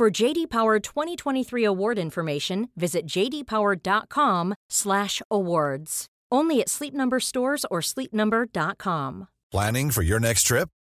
For JD Power 2023 award information, visit jdpower.com/awards. Only at Sleep Number stores or sleepnumber.com. Planning for your next trip?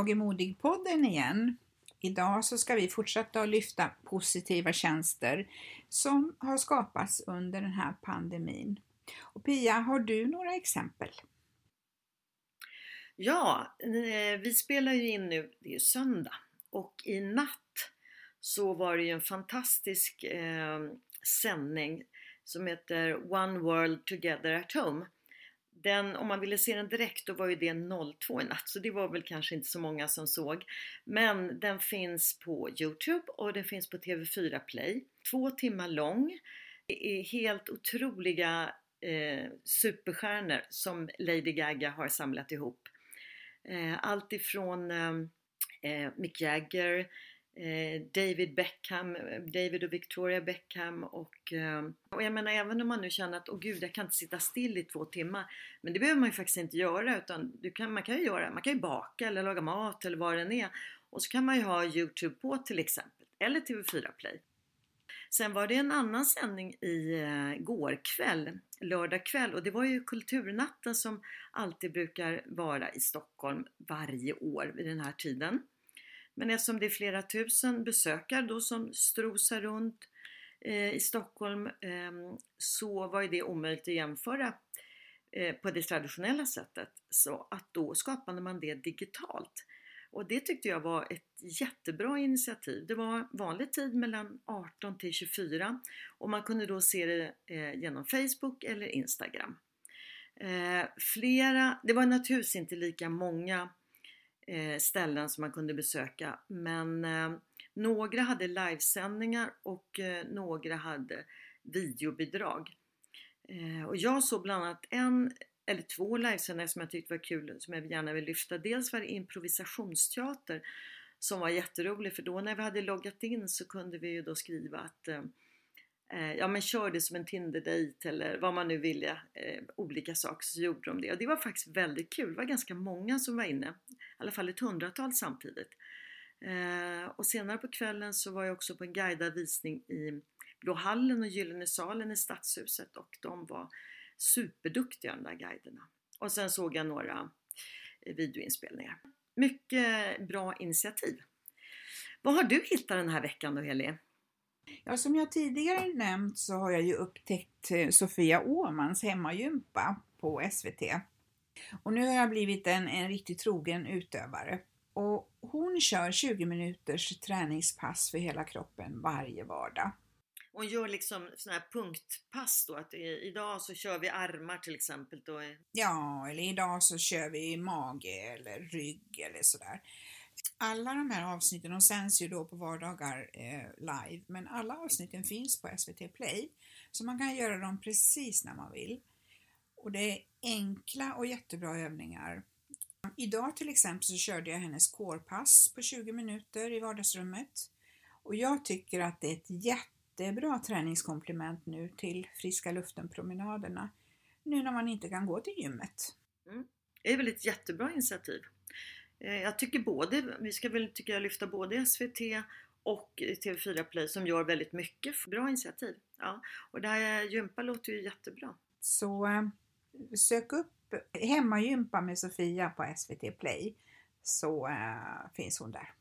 Jag är modig-podden igen. Idag så ska vi fortsätta att lyfta positiva tjänster som har skapats under den här pandemin. Och Pia, har du några exempel? Ja, eh, vi spelar ju in nu, det är ju söndag, och i natt så var det ju en fantastisk eh, sändning som heter One World Together at Home. Den, om man ville se den direkt då var ju det 02 i natt så det var väl kanske inte så många som såg. Men den finns på Youtube och den finns på TV4 Play. Två timmar lång. Det är helt otroliga eh, superstjärnor som Lady Gaga har samlat ihop. Eh, allt ifrån eh, eh Mick Jagger, eh, Eh, David Beckham, David och Victoria Beckham och, ehm, och jag menar även om man nu känner att åh gud jag kan inte sitta still i två timmar men det behöver man ju faktiskt inte göra utan du kan, man kan ju göra, man kan ju baka eller laga mat eller vad det än är och så kan man ju ha Youtube på till exempel eller TV4 Play. Sen var det en annan sändning i eh, går kväll, lördag kväll och det var ju Kulturnatten som alltid brukar vara i Stockholm varje år vid den här tiden. Men eftersom det är flera tusen besökare då som strosar runt eh, i Stockholm eh, så var ju det omöjligt att jämföra eh, på det traditionella sättet. Så att då skapade man det digitalt. Och det tyckte jag var ett jättebra initiativ. Det var vanlig tid mellan 18 till 24 och man kunde då se det eh, genom Facebook eller Instagram. Eh, flera, det var naturligtvis inte lika många Eh, ställen som man kunde besöka men eh, några hade livesändningar och eh, några hade videobidrag. Och jag såg bland annat en eller två livesändningar som jag tyckte var kul som jag gärna vill lyfta. Dels var det improvisationsteater som var jätterolig för då när vi hade loggat in så kunde vi ju då skriva att eh, Eh, ja men kör det som en Tinder-dejt eller vad man nu ville, eh, olika saker så gjorde de det och det var faktiskt väldigt kul. Det var ganska många som var inne, i alla fall ett hundratal samtidigt. Eh, och senare på kvällen så var jag också på en guidad visning i Blå hallen och Gyllene salen i Stadshuset och de var superduktiga de där guiderna. Och sen såg jag några videoinspelningar. Mycket bra initiativ. Vad har du hittat den här veckan då Heli? Ja, som jag tidigare nämnt så har jag ju upptäckt eh, Sofia Åmans hemmagympa på SVT. Och nu har jag blivit en, en riktigt trogen utövare. Och hon kör 20 minuters träningspass för hela kroppen varje vardag. Hon gör liksom sådana här punktpass då, att idag så kör vi armar till exempel. Då. Ja, eller idag så kör vi mage eller rygg eller sådär. Alla de här avsnitten, de sänds ju då på vardagar eh, live, men alla avsnitten finns på SVT Play, så man kan göra dem precis när man vill. Och det är enkla och jättebra övningar. Idag till exempel så körde jag hennes kårpass på 20 minuter i vardagsrummet och jag tycker att det är ett jättebra träningskomplement nu till friska luften-promenaderna. Nu när man inte kan gå till gymmet. Mm. Det är väl ett jättebra initiativ. Eh, jag tycker både, vi ska väl tycker jag lyfta både SVT och TV4 Play som gör väldigt mycket. Bra initiativ! Ja. Och det här gympa låter ju jättebra. Så eh, sök upp Hemmagympa med Sofia på SVT Play så äh, finns hon där.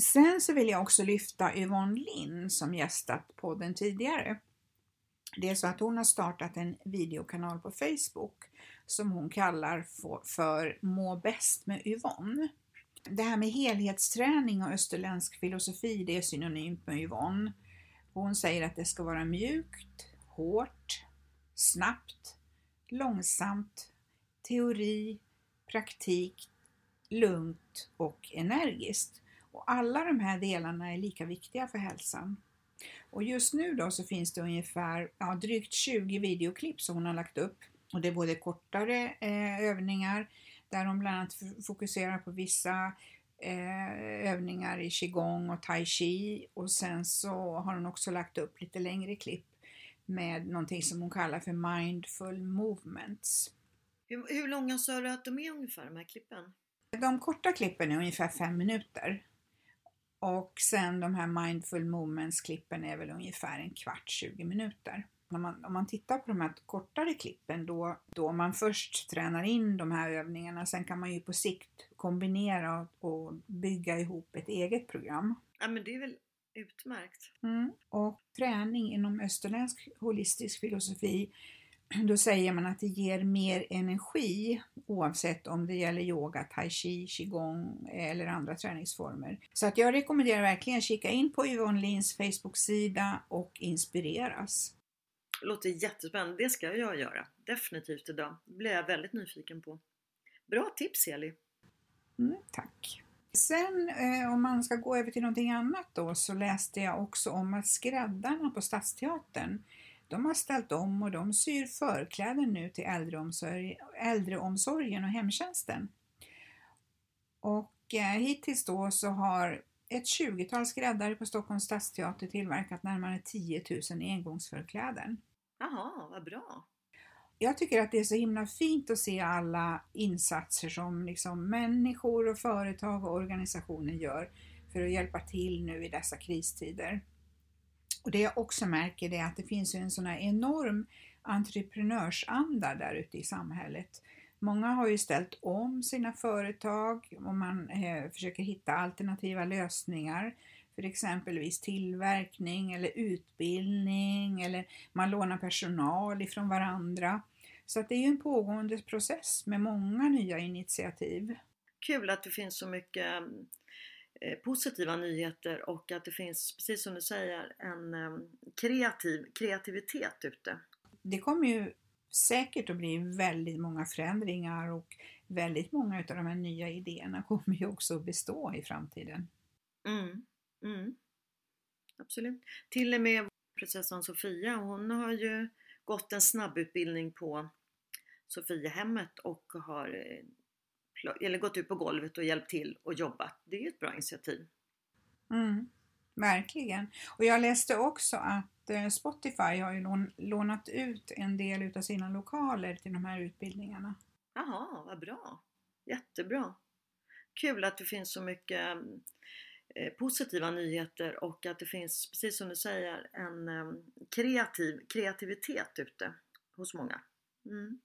Sen så vill jag också lyfta Yvonne Lind som gästat podden tidigare. Det är så att hon har startat en videokanal på Facebook som hon kallar för, Må bäst med Yvonne. Det här med helhetsträning och österländsk filosofi det är synonymt med Yvonne. Hon säger att det ska vara mjukt, hårt, snabbt, långsamt, teori, praktik, lugnt och energiskt. Och alla de här delarna är lika viktiga för hälsan. Och just nu då så finns det ungefär ja, drygt 20 videoklipp som hon har lagt upp. Och det är både kortare eh, övningar där hon bland annat fokuserar på vissa eh, övningar i qigong och tai chi och sen så har hon också lagt upp lite längre klipp med någonting som hon kallar för mindful movements. Hur, hur långa sa du att de är ungefär de här klippen? De korta klippen är ungefär fem minuter. Och sen de här mindful movements-klippen är väl ungefär en kvart, 20 minuter. Om man, om man tittar på de här kortare klippen då, då man först tränar in de här övningarna, sen kan man ju på sikt kombinera och, och bygga ihop ett eget program. Ja men det är väl utmärkt. Mm. Och träning inom österländsk holistisk filosofi då säger man att det ger mer energi oavsett om det gäller yoga, tai chi, qigong eller andra träningsformer. Så att jag rekommenderar verkligen att kika in på Yvonne Lins Facebook-sida och inspireras. Låter jättespännande, det ska jag göra. Definitivt idag. Det blir jag väldigt nyfiken på. Bra tips Eli! Mm, tack! Sen eh, om man ska gå över till någonting annat då så läste jag också om att skräddarna på Stadsteatern de har ställt om och de syr förkläden nu till äldreomsorg, äldreomsorgen och hemtjänsten. Och eh, hittills då så har ett 20-tal skräddare på Stockholms stadsteater tillverkat närmare 10 000 engångsförkläden. Jaha, vad bra! Jag tycker att det är så himla fint att se alla insatser som liksom människor och företag och organisationer gör för att hjälpa till nu i dessa kristider. Och det jag också märker är att det finns en sån här enorm entreprenörsanda där ute i samhället. Många har ju ställt om sina företag och man eh, försöker hitta alternativa lösningar för exempelvis tillverkning eller utbildning eller man lånar personal ifrån varandra. Så att det är ju en pågående process med många nya initiativ. Kul att det finns så mycket mm, positiva nyheter och att det finns, precis som du säger, en ehm, kreativ, kreativitet ute. Det kommer ju säkert att bli väldigt många förändringar och väldigt många av de här nya idéerna kommer ju också att bestå i framtiden. Mm, mm. Absolut. Till och med prinsessan Sofia, hon har ju gått en snabbutbildning på Sofiahemmet och har eh, eller gått ut på golvet och hjälpt till och jobbat. Det är ju ett bra initiativ. Mm, verkligen. Och jag läste också att eh, Spotify har ju lånat ut en del utav sina lokaler till de här utbildningarna. Jaha, vad bra! Jättebra! Kul att det finns så mycket eh, positiva nyheter och att det finns, precis som du säger, en eh, kreativ kreativitet ute hos många. Mm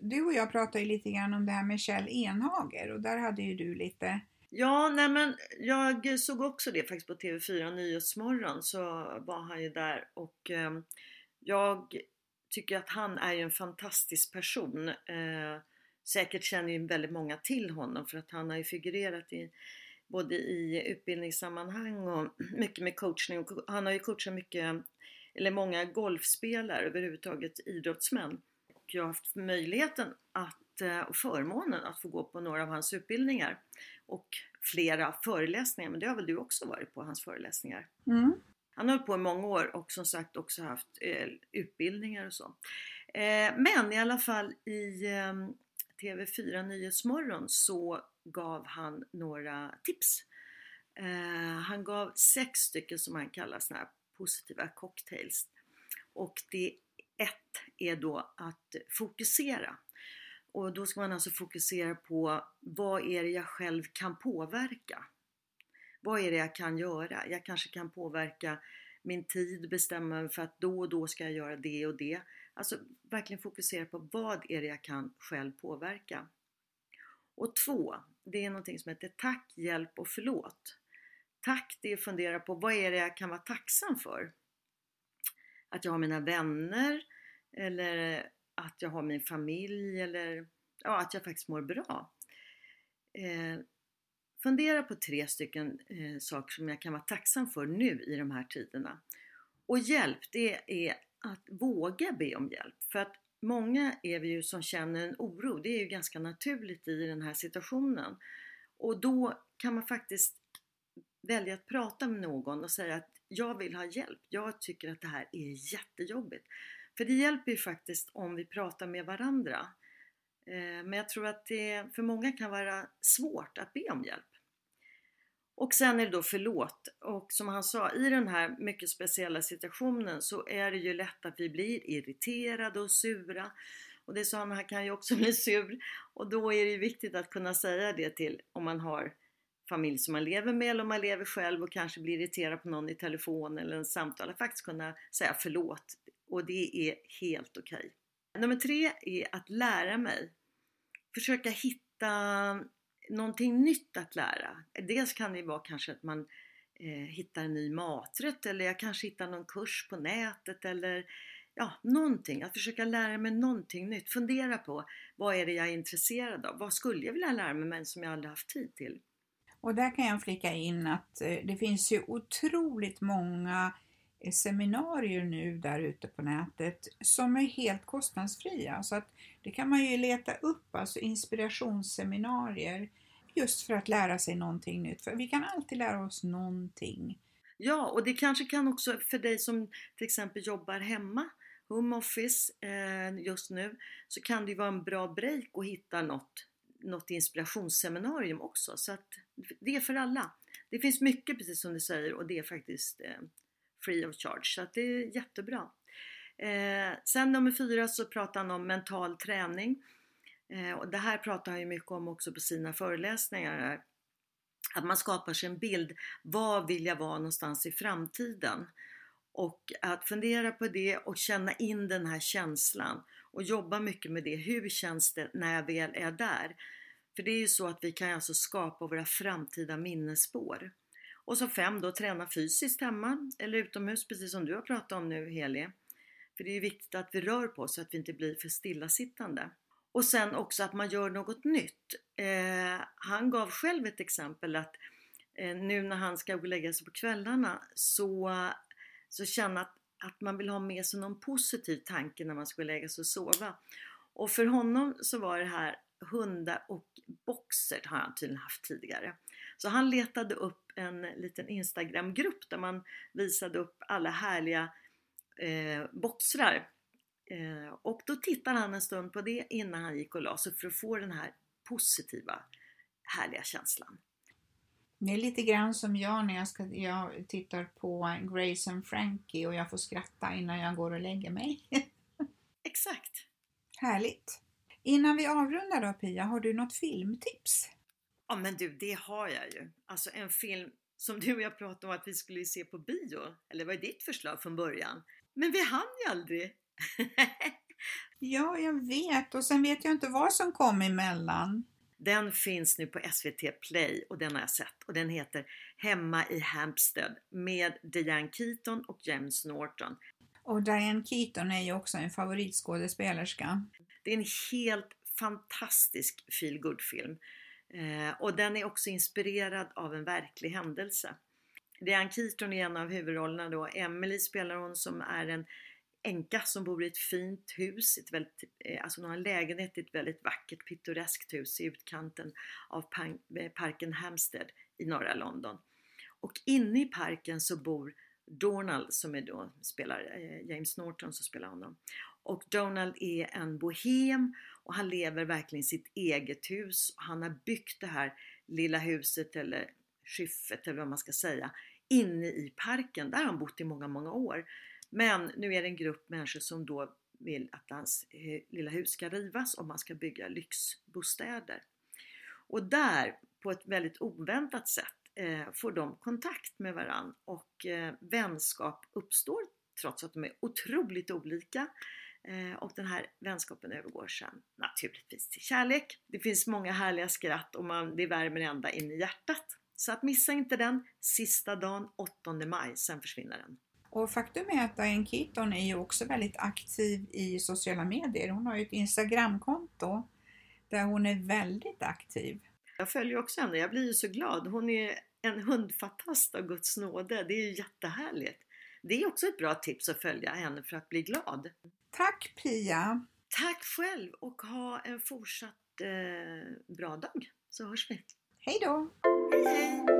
du och jag pratade ju lite grann om det här med Kjell Enhager och där hade ju du lite Ja, nej men jag såg också det faktiskt på TV4 Nyhetsmorgon så var han ju där och eh, jag tycker att han är ju en fantastisk person. Eh, säkert känner ju väldigt många till honom för att han har ju figurerat i både i utbildningssammanhang och mycket med coachning. Han har ju coachat mycket, eller många golfspelare överhuvudtaget idrottsmän jag har haft möjligheten att, eh, och förmånen att få gå på några av hans utbildningar och flera föreläsningar, men det har väl du också varit på, hans föreläsningar? Mm. Han har hållit på i många år och som sagt också haft eh, utbildningar och så. Eh, men i alla fall i eh, TV4 Nyhetsmorgon så gav han några tips. Han gav sex stycken som han kallar såna här positiva cocktails. Och det ett är då att fokusera. Och då ska man alltså fokusera på vad är det jag själv kan påverka? Vad är det jag kan göra? Jag kanske kan påverka min tid, bestämma mig för att då och då ska jag göra det och det. Alltså verkligen fokusera på vad är det jag kan själv påverka. Och två, det är någonting som heter tack, hjälp och förlåt. Tack, det är att fundera på vad är det jag kan vara tacksam för? Att jag har mina vänner eller att jag har min familj eller ja, att jag faktiskt mår bra. Eh, fundera på tre stycken eh, saker som jag kan vara tacksam för nu i de här tiderna. Och hjälp, det är att våga be om hjälp. För att många är vi ju som känner en oro. Det är ju ganska naturligt i den här situationen. Och då kan man faktiskt välja att prata med någon och säga att jag vill ha hjälp. Jag tycker att det här är jättejobbigt. För det hjälper ju faktiskt om vi pratar med varandra. Eh, men jag tror att det för många kan vara svårt att be om hjälp. Och sen är det då förlåt. Och som han sa, i den här mycket speciella situationen så är det ju lätt att vi blir irriterade och sura. Och det sa han, han kan ju också bli sur. Och då är det ju viktigt att kunna säga det till om man har familj som man lever med eller om man lever själv och kanske blir irriterad på någon i telefon eller en samtal. Att faktiskt kunna säga förlåt. Och det är helt okej. Okay. Nummer tre är att lära mig. Försöka hitta någonting nytt att lära. Dels kan det vara kanske att man eh, hittar en ny maträtt eller jag kanske hittar någon kurs på nätet eller ja, någonting. Att försöka lära mig någonting nytt. Fundera på vad är det jag är intresserad av? Vad skulle jag vilja lära mig men som jag aldrig haft tid till? Och där kan jag flika in att eh, det finns ju otroligt många eh, seminarier nu där ute på nätet som är helt kostnadsfria. Så att det kan man ju leta upp, alltså inspirationsseminarier just för att lära sig någonting nytt. För vi kan alltid lära oss någonting. Ja, och det kanske kan också för dig som till exempel jobbar hemma, home office eh, just nu, så kan det ju vara en bra break att hitta något, något inspirationsseminarium också. Så att det är för alla. Det finns mycket precis som du säger och det är faktiskt eh, free of charge. Så att det är jättebra. Eh, sen nummer fyra så pratar han om mental träning. Eh, och det här pratar han ju mycket om också på sina föreläsningar. Att man skapar sig en bild. Var vill jag vara någonstans i framtiden? Och att fundera på det och känna in den här känslan och jobba mycket med det. Hur känns det när jag väl är där? För det är ju så att vi kan alltså skapa våra framtida minnesspår. Och så fem då, träna fysiskt hemma eller utomhus, precis som du har pratat om nu Heli. För det är ju viktigt att vi rör på oss så att vi inte blir för stillasittande. Och sen också att man gör något nytt. Eh, han gav själv ett exempel att eh, nu när han ska gå och lägga sig på kvällarna så, så känna att, att man vill ha med sig någon positiv tanke när man ska lägga sig och sova. Och för honom så var det här hundar och boxer har han tydligen haft tidigare. Så han letade upp en liten Instagramgrupp där man visade upp alla härliga eh, boxrar Eh, och då tittade han en stund på det innan han gick och la sig för att få den här positiva, härliga känslan. Det är lite grann som jag när jag, ska, jag tittar på Grace and Frankie och jag får skratta innan jag går och lägger mig. Exakt! Härligt! Innan vi avrundar då Pia, har du något filmtips? Ja men du, det har jag ju. Alltså en film som du och jag pratade om att vi skulle se på bio. Eller vad är ditt förslag från början? Men vi hann ju aldrig! ja, jag vet och sen vet jag inte vad som kom emellan. Den finns nu på SVT Play och den har jag sett och den heter Hemma i Hampstead med Diane Keaton och James Norton. Och Diane Keaton är ju också en favoritskådespelerska. Det är en helt fantastisk feel film eh, och den är också inspirerad av en verklig händelse. Diane Keaton är en av huvudrollerna då. Emily spelar hon som är en änka som bor i ett fint hus, ett väldigt, eh, alltså hon har en lägenhet i ett väldigt vackert pittoreskt hus i utkanten av eh, parken Hampstead i norra London. Och inne i parken så bor Donald som är då spelar eh, James Norton som spelar honom. Och Donald är en bohem och han lever verkligen i sitt eget hus. Han har byggt det här lilla huset eller skyffet eller vad man ska säga inne i parken. Där har han bott i många, många år. Men nu är det en grupp människor som då vill att hans eh, lilla hus ska rivas om man ska bygga lyxbostäder. Och där, på ett väldigt oväntat sätt, eh, får de kontakt med varann och eh, vänskap uppstår trots att de är otroligt olika. Och den här vänskapen övergår sen naturligtvis till kärlek. Det finns många härliga skratt och man, det värmer ända in i hjärtat. Så att missa inte den sista dagen 8 maj, sen försvinner den. Och faktum är att Diane Keaton är ju också väldigt aktiv i sociala medier. Hon har ju ett Instagramkonto där hon är väldigt aktiv. Jag följer också henne, jag blir ju så glad. Hon är en hundfantast av Guds nåde. Det är ju jättehärligt. Det är också ett bra tips att följa henne för att bli glad. Tack Pia! Tack själv och ha en fortsatt eh, bra dag så hörs vi. Hej då! Hej hej!